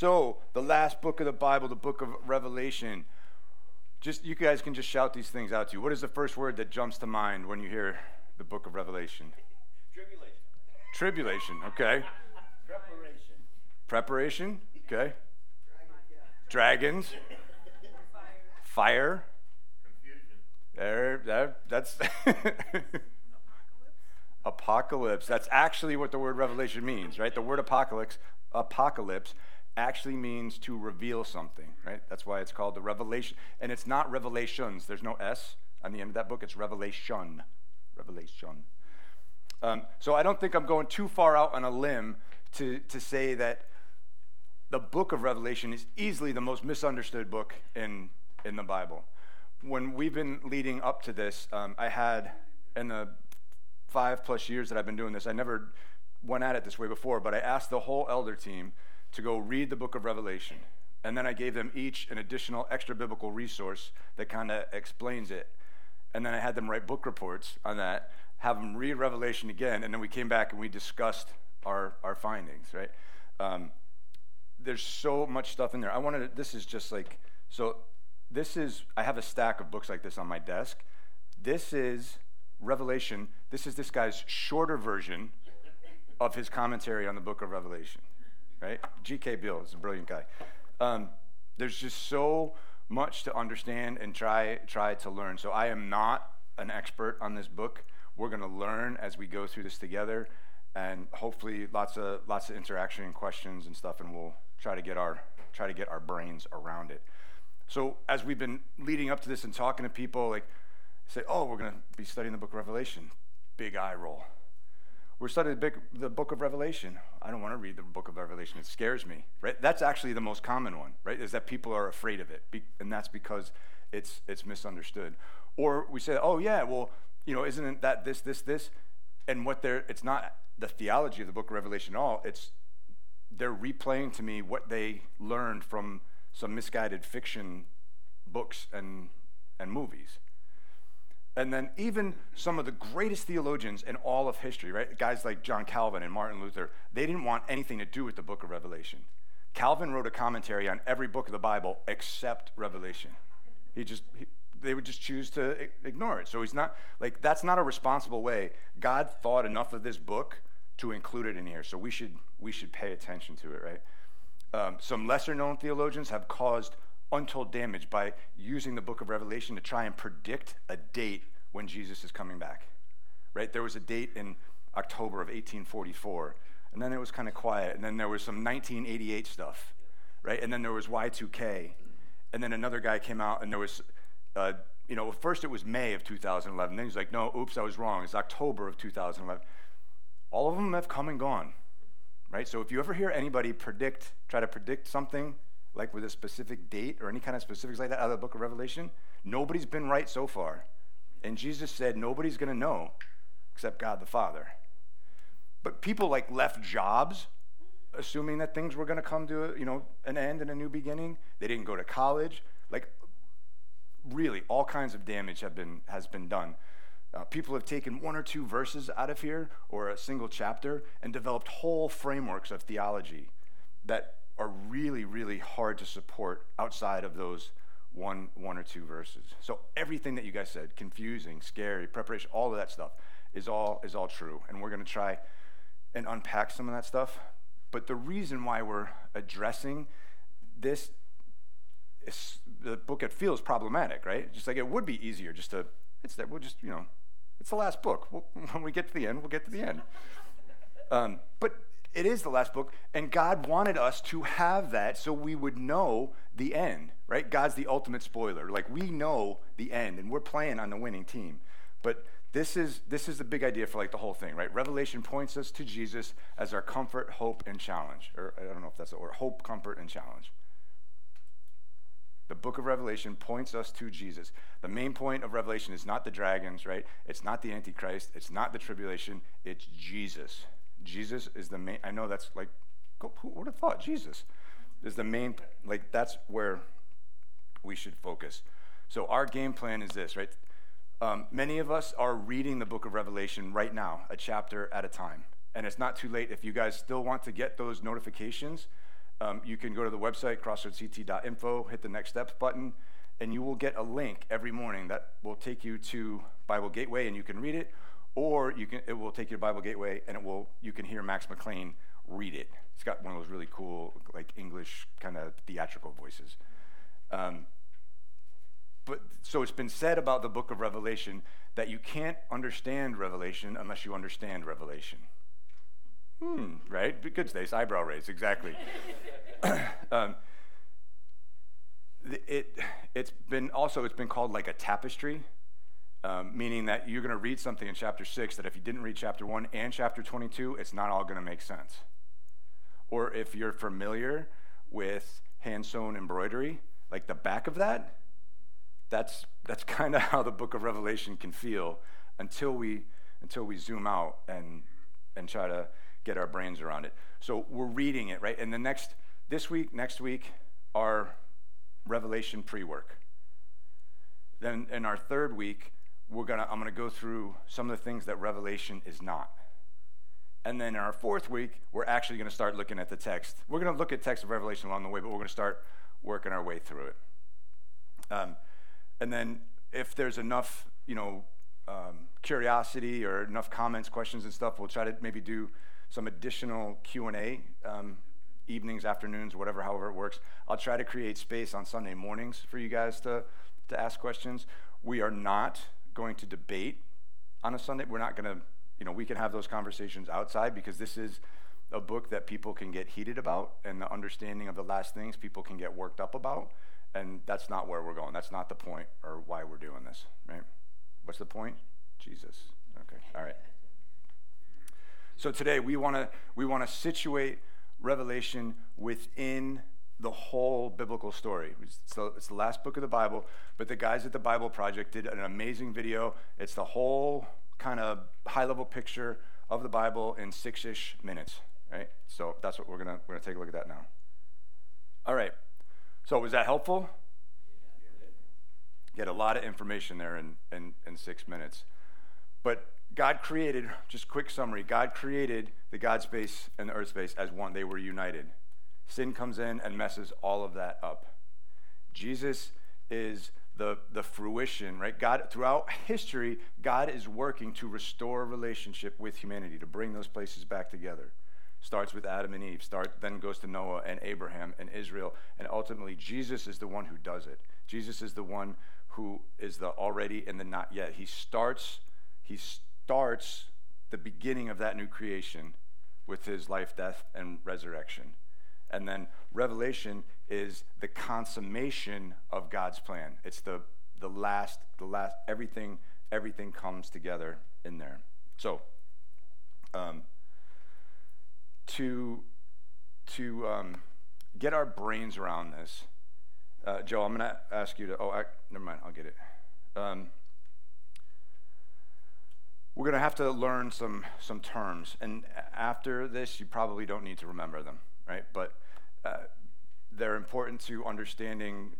So, the last book of the Bible, the book of Revelation. Just you guys can just shout these things out to you. What is the first word that jumps to mind when you hear the book of Revelation? Tribulation. Tribulation, okay. Preparation. Preparation, okay. Dragons. Fire. Confusion. There, that, that's apocalypse. That's actually what the word revelation means, right? The word apocalypse, apocalypse actually means to reveal something, right? That's why it's called the revelation. And it's not revelations. There's no S on the end of that book. It's revelation. Revelation. Um, so I don't think I'm going too far out on a limb to, to say that the book of Revelation is easily the most misunderstood book in, in the Bible. When we've been leading up to this, um, I had in the five plus years that I've been doing this, I never went at it this way before, but I asked the whole elder team to go read the book of Revelation. And then I gave them each an additional extra biblical resource that kind of explains it. And then I had them write book reports on that, have them read Revelation again, and then we came back and we discussed our, our findings, right? Um, there's so much stuff in there. I wanted to, this is just like, so this is, I have a stack of books like this on my desk. This is Revelation. This is this guy's shorter version of his commentary on the book of Revelation, right? G.K. Beale is a brilliant guy. Um, there's just so much to understand and try try to learn. So I am not an expert on this book. We're going to learn as we go through this together, and hopefully lots of lots of interaction and questions and stuff, and we'll try to get our try to get our brains around it. So as we've been leading up to this and talking to people, like say, oh, we're going to be studying the book of Revelation. Big eye roll. We're studying the, book of Revelation. I don't want to read the book of Revelation. It scares me, right? That's actually the most common one, right? Is that people are afraid of it, and that's because it's it's misunderstood. Or we say, oh yeah, well, you know, isn't that this, this, this, and what they're it's not the theology of the book of Revelation at all. It's they're replaying to me what they learned from some misguided fiction books and and movies. And then even some of the greatest theologians in all of history, right? Guys like John Calvin and Martin Luther, they didn't want anything to do with the book of Revelation. Calvin wrote a commentary on every book of the Bible except Revelation. He just he, they would just choose to ignore it. So he's not like that's not a responsible way. God thought enough of this book to include it in here, so we should we should pay attention to it, right? Um, some lesser known theologians have caused untold damage by using the book of Revelation to try and predict a date when Jesus is coming back. Right? There was a date in October of 1844, and then it was kind of quiet, and then there was some 1988 stuff, right? And then there was Y2K, and then another guy came out, and there was, uh, you know, first it was May of 2011. Then he's like, no, oops, I was wrong. It's October of 2011. All of them have come and gone, right? So if you ever hear anybody predict, try to predict something like with a specific date or any kind of specifics like that out of the book of Revelation, nobody's been right so far. And Jesus said, nobody's going to know except God the Father. But people like left jobs assuming that things were going to come to you know an end and a new beginning. They didn't go to college. Like really, all kinds of damage have been has been done. Uh, people have taken one or two verses out of here or a single chapter and developed whole frameworks of theology that are really, really hard to support outside of those one, one or two verses. So everything that you guys said, confusing, scary, preparation, all of that stuff is all is all true. And we're going to try and unpack some of that stuff. But the reason why we're addressing this is the book it feels problematic, right? Just like it would be easier just to it's that we'll just, you know, it's the last book. We'll, when we get to the end, we'll get to the end. Um, but it is the last book, and God wanted us to have that so we would know the end, right? God's the ultimate spoiler. Like we know the end, and we're playing on the winning team. But this is this is the big idea for like the whole thing, right? Revelation points us to Jesus as our comfort, hope, and challenge. Or I don't know if that's the word. Hope, comfort, and challenge. The book of Revelation points us to Jesus. The main point of Revelation is not the dragons, right? It's not the Antichrist. It's not the tribulation. It's Jesus. Jesus is the main. I know that's like, who would have thought? Jesus is the main. Like that's where we should focus. So our game plan is this, right? Um, many of us are reading the book of Revelation right now, a chapter at a time, and it's not too late if you guys still want to get those notifications. um, you can go to the website, crossroadsct.info, hit the next steps button, and you will get a link every morning that will take you to Bible Gateway and you can read it, or you can, it will take you to Bible Gateway and it will, you can hear Max McLean read it. It's got one of those really cool, like English kind of theatrical voices. Um, but so it's been said about the book of Revelation that you can't understand Revelation unless you understand Revelation. Hmm, right? Good space, eyebrow raise, exactly. um, it, it's been also, it's been called like a tapestry, um, meaning that you're going to read something in chapter 6 that if you didn't read chapter 1 and chapter 22, it's not all going to make sense. Or if you're familiar with hand sewn embroidery, like the back of that, that's, that's kind of how the book of Revelation can feel until we, until we zoom out and, and try to get our brains around it. So we're reading it, right? And the next, this week, next week, our Revelation pre work. Then in our third week, we're gonna, I'm going to go through some of the things that Revelation is not. And then in our fourth week, we're actually going to start looking at the text. We're going to look at text of Revelation along the way, but we're going to start working our way through it. Um, and then if there's enough, you know, um, curiosity or enough comments, questions, and stuff, we'll try to maybe do some additional Q&A um, evenings, afternoons, whatever, however it works. I'll try to create space on Sunday mornings for you guys to, to ask questions. We are not going to debate on a Sunday. We're not going to, you know, we can have those conversations outside because this is a book that people can get heated about and the understanding of the last things people can get worked up about. And that's not where we're going. That's not the point or why we're doing this, right? What's the point? Jesus. Okay. All right. So today we want to we want to situate Revelation within the whole biblical story. It's the, it's the, last book of the Bible, but the guys at the Bible Project did an amazing video. It's the whole kind of high level picture of the Bible in six ish minutes, right? So that's what we're going to we're gonna take a look at that now. All right. So was that helpful? Get a lot of information there in, in, in six minutes. But God created, just quick summary, God created the God space and the earth space as one. They were united. Sin comes in and messes all of that up. Jesus is the, the fruition, right? God, throughout history, God is working to restore relationship with humanity, to bring those places back together. Starts with Adam and Eve, start, then goes to Noah and Abraham and Israel, and ultimately Jesus is the one who does it. Jesus is the one who is the already and the not yet. He starts, he starts the beginning of that new creation with his life, death, and resurrection. And then Revelation is the consummation of God's plan. It's the, the last, the last, everything, everything comes together in there. So, um, to, to um, get our brains around this, uh, Joe, I'm going to ask you to, oh, I, never mind, I'll get it. Um, we're going to have to learn some, some terms. And after this, you probably don't need to remember them, right? But uh, they're important to understanding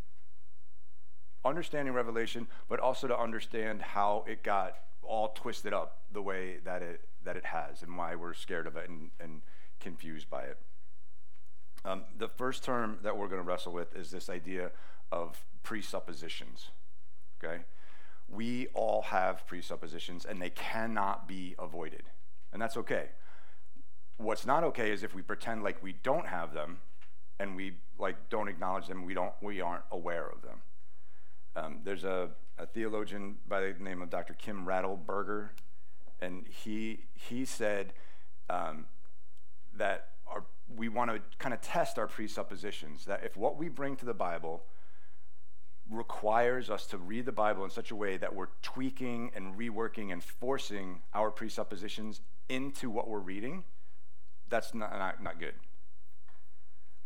understanding revelation but also to understand how it got all twisted up the way that it that it has and why we're scared of it and, and confused by it. Um, the first term that we're going to wrestle with is this idea of presuppositions okay? We all have presuppositions and they cannot be avoided and that's okay what's not okay is if we pretend like we don't have them and we like don't acknowledge them. We don't. We aren't aware of them. Um, there's a, a, theologian by the name of Dr. Kim Riddlebarger, and he he said um, that our, we want to kind of test our presuppositions. That if what we bring to the Bible requires us to read the Bible in such a way that we're tweaking and reworking and forcing our presuppositions into what we're reading, that's not, not, not good.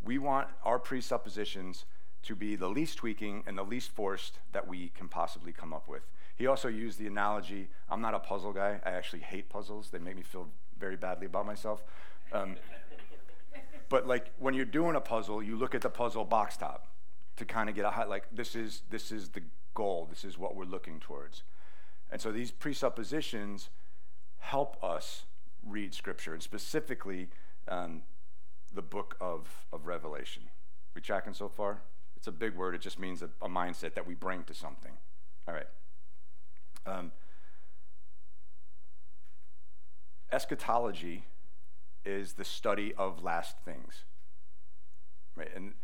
We want our presuppositions to be the least tweaking and the least forced that we can possibly come up with. He also used the analogy I'm not a puzzle guy. I actually hate puzzles, they make me feel very badly about myself. Um, but like when you're doing a puzzle, you look at the puzzle box top to kind of get a high, like this is this is the goal, this is what we're looking towards. And so these presuppositions help us read scripture, and specifically um, the book of, of Revelation. We tracking so far? It's a big word. It just means a, a mindset that we bring to something. All right. Um, eschatology is the study of last things. Right? And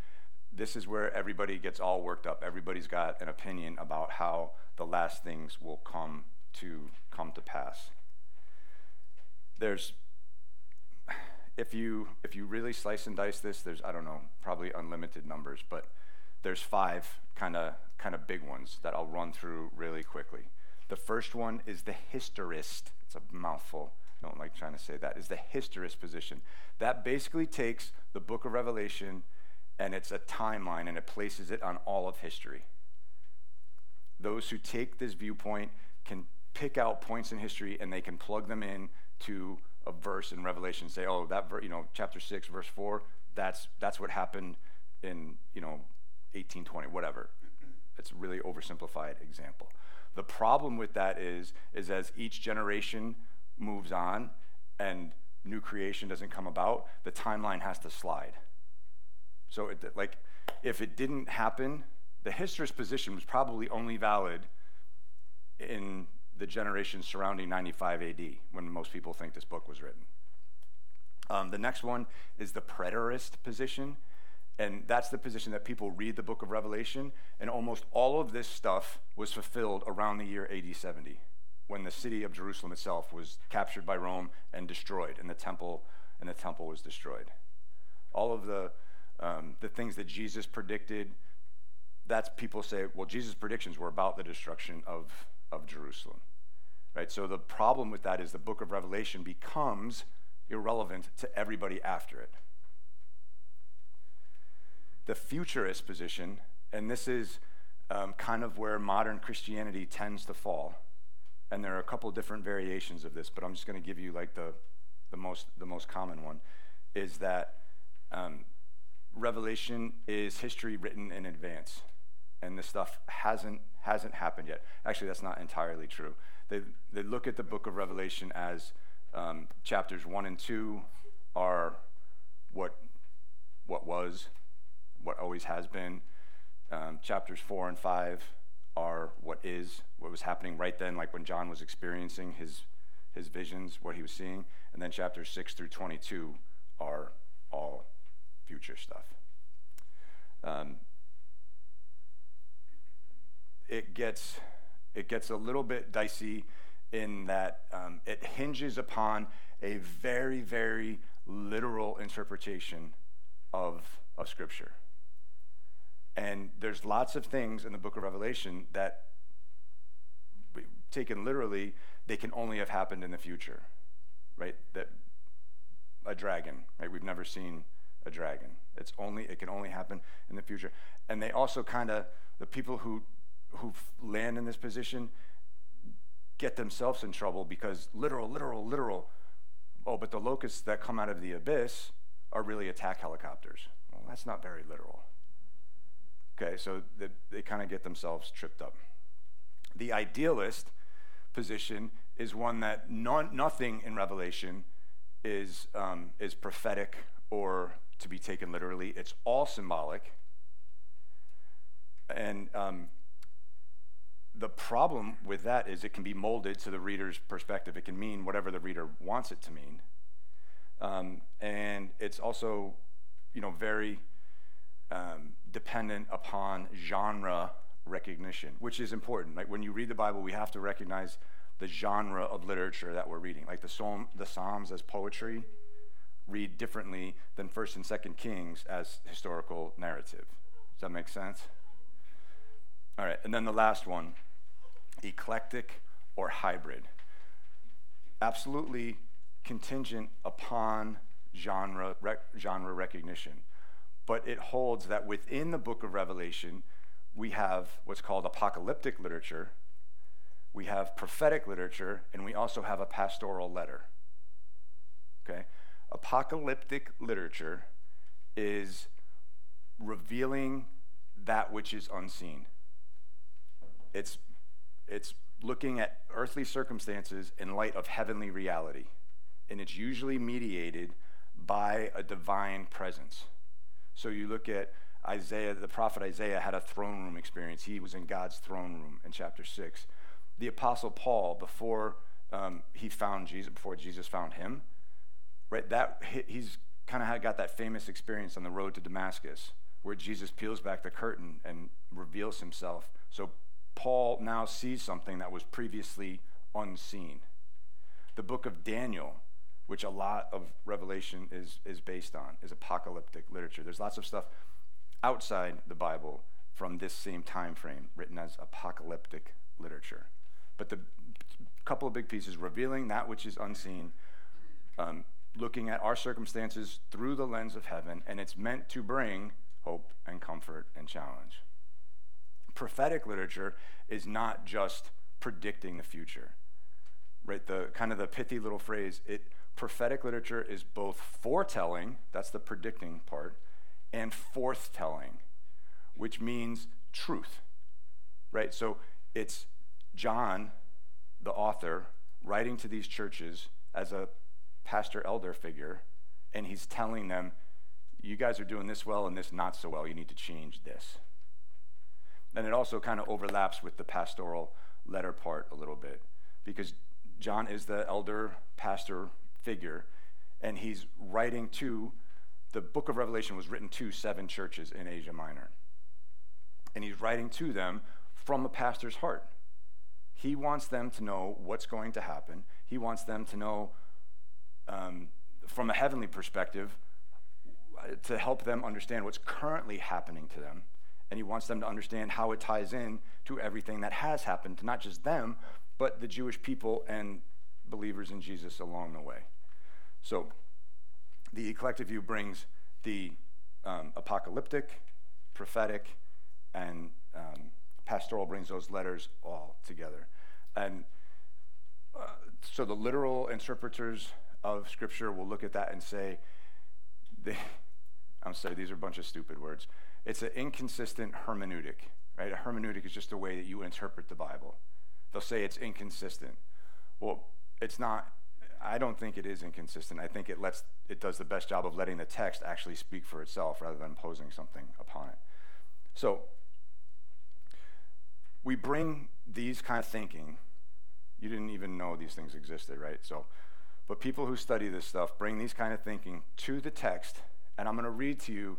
this is where everybody gets all worked up. Everybody's got an opinion about how the last things will come to come to pass. There's if you if you really slice and dice this, there's I don't know, probably unlimited numbers, but there's five kind of kind of big ones that I'll run through really quickly. The first one is the historist. It's a mouthful. I don't like trying to say that. Is the historist position. That basically takes the book of Revelation and it's a timeline and it places it on all of history. Those who take this viewpoint can pick out points in history and they can plug them in to a verse in Revelation and say, oh, that ver- you know, chapter 6, verse 4, that's that's what happened in, you know, 1820, whatever. It's a really oversimplified example. The problem with that is, is as each generation moves on and new creation doesn't come about, the timeline has to slide. So, it, like, if it didn't happen, the historist position was probably only valid in the generation surrounding 95 AD, when most people think this book was written. Um, the next one is the preterist position, and that's the position that people read the book of Revelation, and almost all of this stuff was fulfilled around the year AD 70, when the city of Jerusalem itself was captured by Rome and destroyed, and the temple and the temple was destroyed. All of the um, the things that Jesus predicted, that's people say, well, Jesus' predictions were about the destruction of, of Jerusalem. Right? So the problem with that is the book of Revelation becomes irrelevant to everybody after it. The futurist position, and this is um, kind of where modern Christianity tends to fall, and there are a couple different variations of this, but I'm just going to give you like the, the, most, the most common one, is that um, Revelation is history written in advance, and this stuff hasn't hasn't happened yet. Actually, that's not entirely true. They they look at the book of Revelation as um, chapters one and two are what what was, what always has been. Um, chapters four and five are what is, what was happening right then, like when John was experiencing his his visions, what he was seeing, and then chapters six through twenty-two are all future stuff. Um, it gets it gets a little bit dicey in that um, it hinges upon a very very literal interpretation of of Scripture. And there's lots of things in the book of Revelation that, taken literally, they can only have happened in the future, right? That a dragon, right? We've never seen a dragon. It's only it can only happen in the future. And they also kind of the people who who land in this position get themselves in trouble because literal, literal, literal. Oh, but the locusts that come out of the abyss are really attack helicopters. Well, that's not very literal. Okay, so they, they kind of get themselves tripped up. The idealist position is one that non, nothing in Revelation is, um, is prophetic or to be taken literally. It's all symbolic. And um, the problem with that is it can be molded to the reader's perspective. It can mean whatever the reader wants it to mean. Um, and it's also, you know, very um, dependent upon genre recognition, which is important. Like when you read the Bible, we have to recognize the genre of literature that we're reading. Like the psalm, the Psalms as poetry read differently than First and Second Kings as historical narrative. Does that make sense? All right, and then the last one, eclectic or hybrid. Absolutely contingent upon genre rec- genre recognition, but it holds that within the book of Revelation, we have what's called apocalyptic literature, we have prophetic literature, and we also have a pastoral letter. Okay? apocalyptic literature is revealing that which is unseen. It's, it's looking at earthly circumstances in light of heavenly reality. And it's usually mediated by a divine presence. So you look at Isaiah, the prophet Isaiah had a throne room experience. He was in God's throne room in chapter 6. The apostle Paul, before um, he found Jesus, before Jesus found him, right, that he's kind of got that famous experience on the road to Damascus where Jesus peels back the curtain and reveals himself. So Paul now sees something that was previously unseen. The book of Daniel, which a lot of Revelation is, is based on, is apocalyptic literature. There's lots of stuff outside the Bible from this same time frame written as apocalyptic literature. But the couple of big pieces revealing that which is unseen, um, looking at our circumstances through the lens of heaven, and it's meant to bring hope and comfort and challenge. Prophetic literature is not just predicting the future. Right, the kind of the pithy little phrase, it prophetic literature is both foretelling, that's the predicting part, and forthtelling, which means truth. Right? So it's John, the author, writing to these churches as a pastor elder figure, and he's telling them, you guys are doing this well and this not so well. You need to change this. And it also kind of overlaps with the pastoral letter part a little bit because John is the elder pastor figure and he's writing to the book of Revelation was written to seven churches in Asia Minor. And he's writing to them from a pastor's heart. He wants them to know what's going to happen. He wants them to know, um, from a heavenly perspective, to help them understand what's currently happening to them. And he wants them to understand how it ties in to everything that has happened to not just them, but the Jewish people and believers in Jesus along the way. So, the eclectic view brings the um, apocalyptic, prophetic, and um, pastoral brings those letters all together. And uh, so the literal interpreters of Scripture will look at that and say, they, I'm sorry, these are a bunch of stupid words. It's an inconsistent hermeneutic, right? A hermeneutic is just a way that you interpret the Bible. They'll say it's inconsistent. Well, it's not. I don't think it is inconsistent. I think it lets it does the best job of letting the text actually speak for itself rather than imposing something upon it. So we bring these kind of thinking. You didn't even know these things existed, right? So, but people who study this stuff bring these kind of thinking to the text and I'm going to read to you,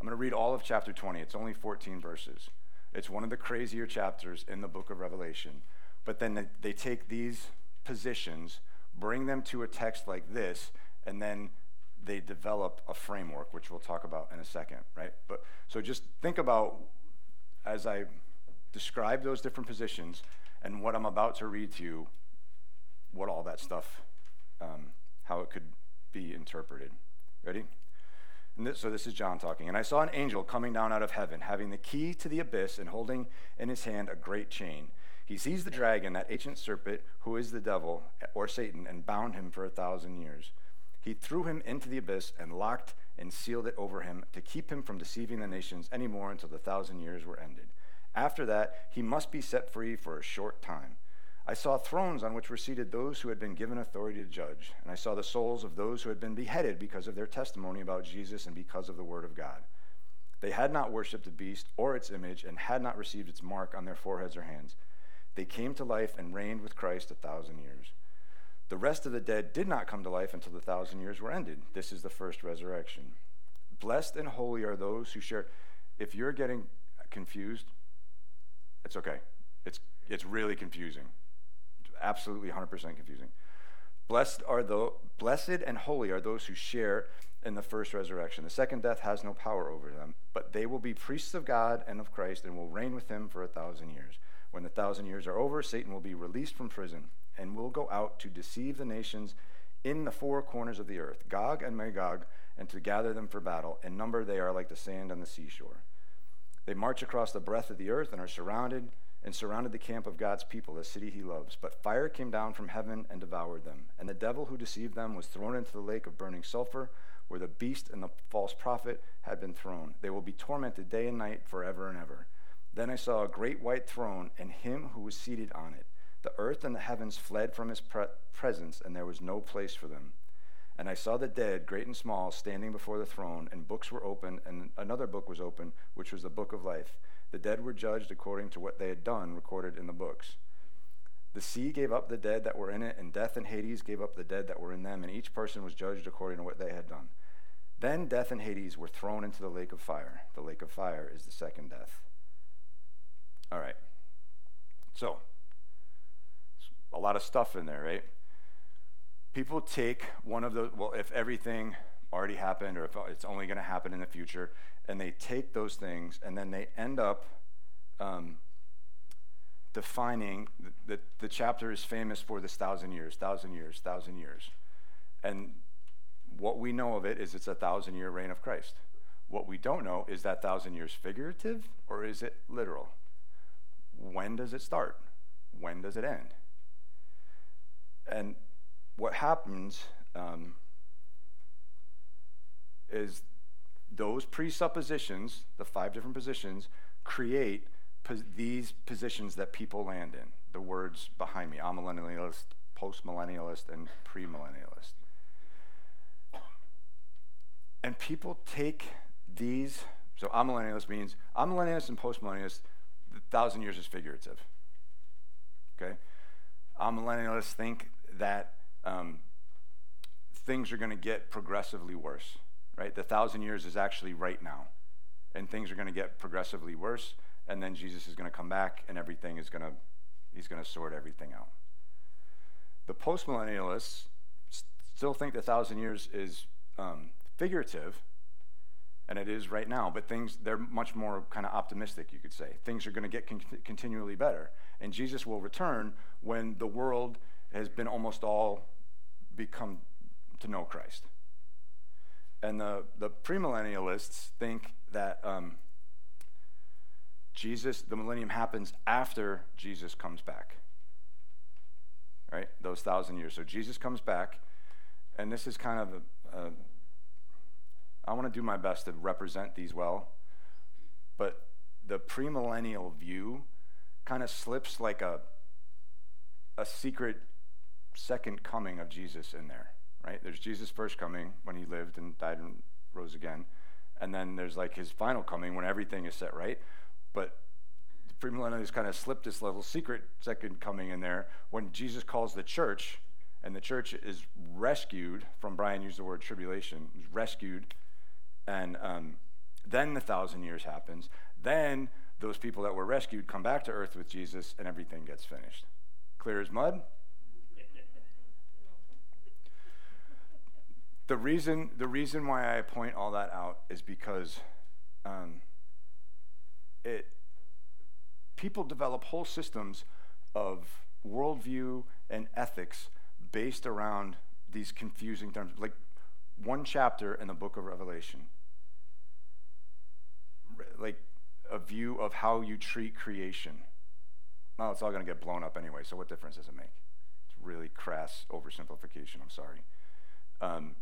I'm going to read all of chapter 20. It's only 14 verses. It's one of the crazier chapters in the book of Revelation. But then they, take these positions, bring them to a text like this, and then they develop a framework, which we'll talk about in a second, right? But so just think about as I describe those different positions and what I'm about to read to you, what all that stuff, um, how it could be interpreted. Ready? So this is John talking. And I saw an angel coming down out of heaven, having the key to the abyss and holding in his hand a great chain. He seized the dragon, that ancient serpent, who is the devil, or Satan, and bound him for a thousand years. He threw him into the abyss and locked and sealed it over him to keep him from deceiving the nations any more until the thousand years were ended. After that, he must be set free for a short time. I saw thrones on which were seated those who had been given authority to judge, and I saw the souls of those who had been beheaded because of their testimony about Jesus and because of the word of God. They had not worshipped the beast or its image and had not received its mark on their foreheads or hands. They came to life and reigned with Christ a thousand years. The rest of the dead did not come to life until the thousand years were ended. This is the first resurrection. Blessed and holy are those who share. If you're getting confused, it's okay. It's, it's really confusing absolutely 100% confusing. Blessed are the blessed and holy are those who share in the first resurrection. The second death has no power over them, but they will be priests of God and of Christ and will reign with him for a thousand years. When the thousand years are over, Satan will be released from prison and will go out to deceive the nations in the four corners of the earth, Gog and Magog, and to gather them for battle. In number, they are like the sand on the seashore. They march across the breadth of the earth and are surrounded and surrounded the camp of God's people, the city he loves. But fire came down from heaven and devoured them. And the devil who deceived them was thrown into the lake of burning sulfur, where the beast and the false prophet had been thrown. They will be tormented day and night forever and ever. Then I saw a great white throne and him who was seated on it. The earth and the heavens fled from his pre- presence, and there was no place for them. And I saw the dead, great and small, standing before the throne, and books were opened, and another book was opened, which was the book of life. The dead were judged according to what they had done, recorded in the books. The sea gave up the dead that were in it, and death and Hades gave up the dead that were in them, and each person was judged according to what they had done. Then death and Hades were thrown into the lake of fire. The lake of fire is the second death. All right. So, a lot of stuff in there, right? People take one of the, well, if everything already happened or if it's only going to happen in the future, and they take those things and then they end up um, defining that the, the chapter is famous for this thousand years, thousand years, thousand years. And what we know of it is it's a thousand year reign of Christ. What we don't know is that thousand years figurative or is it literal? When does it start? When does it end? And what happens um, is those presuppositions, the five different positions, create pos- these positions that people land in. The words behind me amillennialist, postmillennialist, and premillennialist. And people take these, so amillennialist means amillennialist and postmillennialist, the thousand years is figurative. Okay? I'm Amillennialists think that um, things are going to get progressively worse, right? The thousand years is actually right now, and things are going to get progressively worse, and then Jesus is going to come back, and everything is going to, he's going to sort everything out. The postmillennialists still think the thousand years is um, figurative, and it is right now, but things, they're much more kind of optimistic, you could say. Things are going to get con- continually better. And Jesus will return when the world has been almost all become to know Christ. And the, the premillennialists think that um, Jesus, the millennium happens after Jesus comes back. Right? Those thousand years. So Jesus comes back, and this is kind of a, a I want to do my best to represent these well, but the premillennial view kind of slips like a, a secret second coming of Jesus in there, right? There's Jesus' first coming when he lived and died and rose again. And then there's like his final coming when everything is set right. But premillennialists kind of slipped this little secret second coming in there when Jesus calls the church, and the church is rescued from, Brian used the word tribulation, rescued and um, then the thousand years happens. Then those people that were rescued come back to earth with Jesus, and everything gets finished. Clear as mud? The reason, the reason why I point all that out is because um, it, people develop whole systems of worldview and ethics based around these confusing terms. Like one chapter in the book of Revelation like a view of how you treat creation. Well, it's all going to get blown up anyway, so what difference does it make? It's really crass oversimplification, I'm sorry. Um,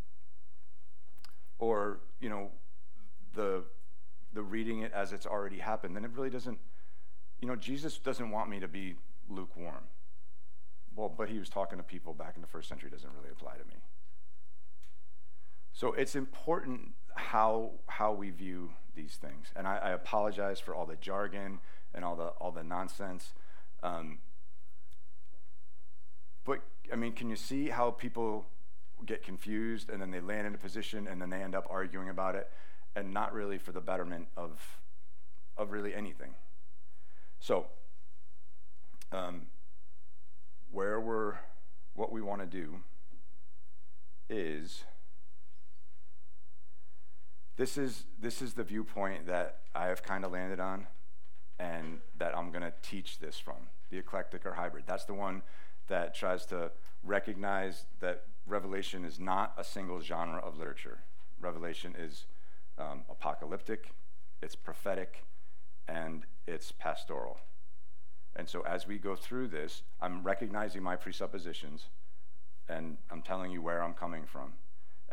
or, you know, the, the reading it as it's already happened, then it really doesn't, you know, Jesus doesn't want me to be lukewarm. Well, but he was talking to people back in the first century, doesn't really apply to me. So it's important how, how we view these things. And I, I, apologize for all the jargon and all the, all the nonsense. Um, but, I mean, can you see how people get confused and then they land in a position and then they end up arguing about it and not really for the betterment of, of really anything? So, um, where we're, what we want to do is this is this is the viewpoint that I have kind of landed on, and that I'm going to teach this from the eclectic or hybrid. That's the one that tries to recognize that Revelation is not a single genre of literature. Revelation is um, apocalyptic, it's prophetic, and it's pastoral. And so as we go through this, I'm recognizing my presuppositions, and I'm telling you where I'm coming from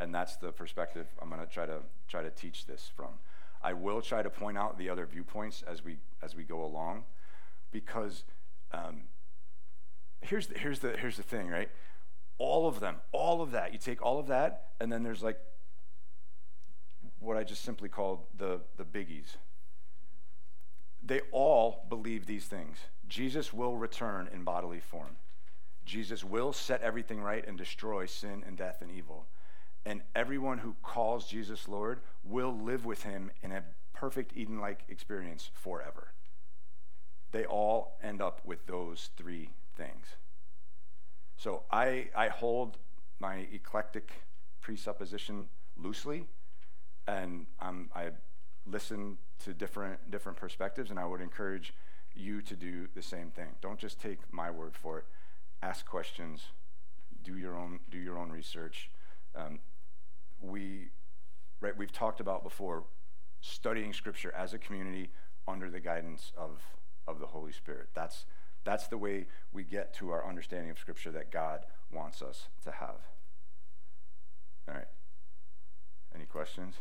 and that's the perspective I'm going to try to try to teach this from. I will try to point out the other viewpoints as we as we go along, because um, here's the, here's the here's the thing, right? All of them, all of that. You take all of that, and then there's like what I just simply called the, the biggies. They all believe these things. Jesus will return in bodily form. Jesus will set everything right and destroy sin and death and evil. And everyone who calls Jesus Lord will live with him in a perfect Eden like experience forever. They all end up with those three things. So I, I hold my eclectic presupposition loosely, and I listen to different, different perspectives, and I would encourage you to do the same thing. Don't just take my word for it. Ask questions, do your own, do your own research. Um, we, right, we've talked about before studying Scripture as a community under the guidance of, of the Holy Spirit. That's, that's the way we get to our understanding of Scripture that God wants us to have. All right. Any questions?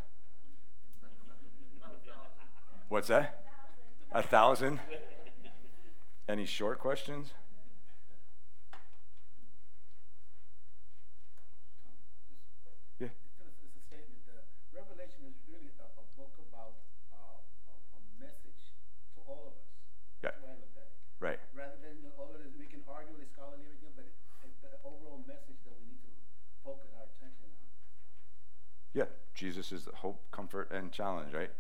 What's that? A thousand? Any short questions? Yeah. It's a, it's a statement. Uh, Revelation is really a, a book about uh, a, a message to all of us. Yeah. That's the way I look at it. Right. Rather than all of this, we can argue with scholarly everything, but it, it's the overall message that we need to focus our attention on. Yeah. Jesus is the hope, comfort, and challenge, right?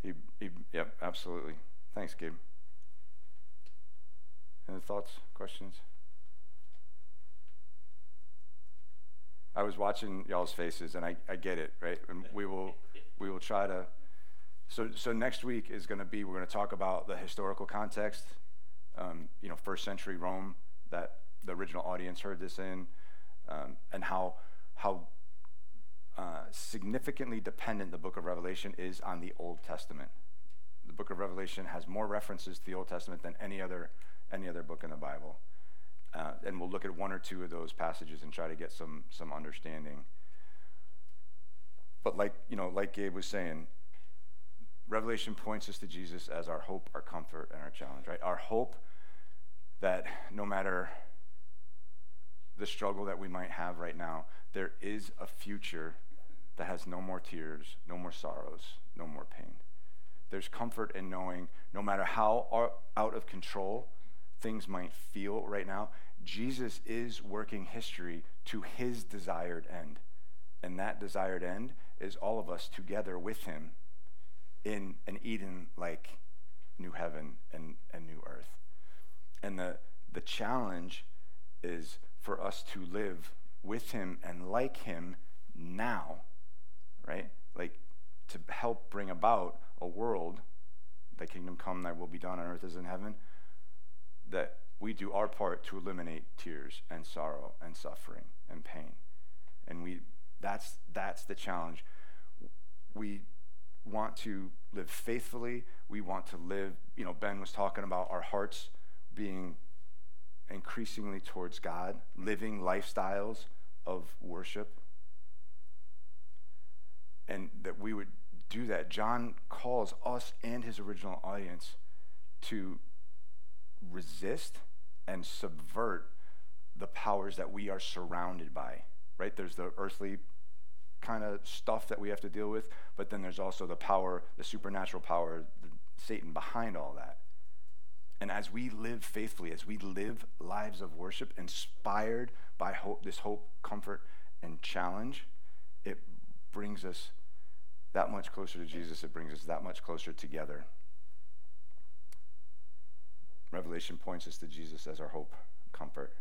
He, he, yep, absolutely. Thanks, Gabe. Any thoughts, questions? I was watching y'all's faces, and I, I get it, right? And we will, we will try to. So, so next week is going to be we're going to talk about the historical context, um, you know, first century Rome that the original audience heard this in, um, and how how uh, significantly dependent the book of Revelation is on the Old Testament. The book of Revelation has more references to the Old Testament than any other any other book in the Bible. Uh, and we'll look at one or two of those passages and try to get some some understanding. But like you know, like Gabe was saying, Revelation points us to Jesus as our hope, our comfort, and our challenge. Right, our hope that no matter the struggle that we might have right now, there is a future that has no more tears, no more sorrows, no more pain. There's comfort in knowing no matter how out of control things might feel right now, Jesus is working history to his desired end. And that desired end is all of us together with him in an Eden like new heaven and, and new earth. And the, the challenge is for us to live with him and like him now, right? Like to help bring about a world, the kingdom come, thy will be done on earth as in heaven, that we do our part to eliminate tears and sorrow and suffering and pain. And we that's that's the challenge. We want to live faithfully. We want to live, you know, Ben was talking about our hearts being increasingly towards God, living lifestyles of worship. And that we would do that. John calls us and his original audience to resist and subvert the powers that we are surrounded by, right? There's the earthly kind of stuff that we have to deal with, but then there's also the power, the supernatural power, the, Satan behind all that. And as we live faithfully, as we live lives of worship inspired by hope, this hope, comfort, and challenge, it brings us that much closer to Jesus. It brings us that much closer together. Revelation points us to Jesus as our hope, comfort,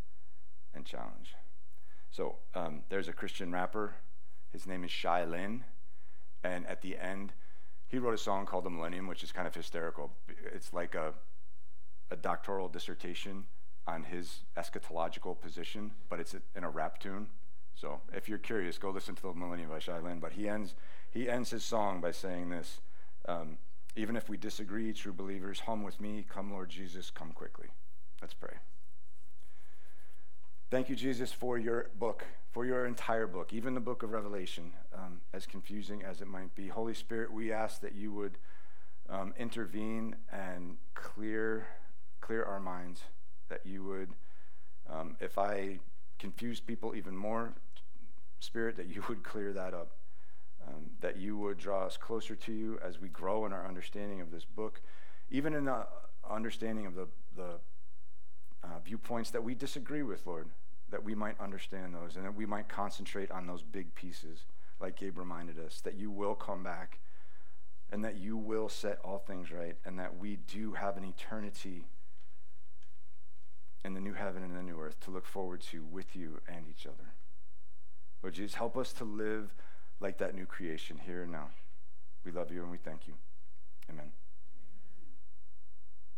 and challenge. So um, there's a Christian rapper. His name is Shai Linne. And at the end, he wrote a song called The Millennium, which is kind of hysterical. It's like a, a doctoral dissertation on his eschatological position, but it's in a rap tune. So if you're curious, go listen to The Millennium by Shai Linne. But he ends, he ends his song by saying this um, even if we disagree, true believers, hum with me, come, Lord Jesus, come quickly. Let's pray. Thank you, Jesus, for your book, for your entire book, even the book of Revelation, um, as confusing as it might be. Holy Spirit, we ask that you would um, intervene and clear, clear our minds, that you would, um, if I confuse people even more, Spirit, that you would clear that up. Um, that you would draw us closer to you as we grow in our understanding of this book, even in the understanding of the, the uh, viewpoints that we disagree with, Lord, that we might understand those and that we might concentrate on those big pieces, like Gabe reminded us, that you will come back and that you will set all things right and that we do have an eternity in the new heaven and the new earth to look forward to with you and each other. Lord Jesus, help us to live like that new creation here and now. We love you and we thank you. Amen.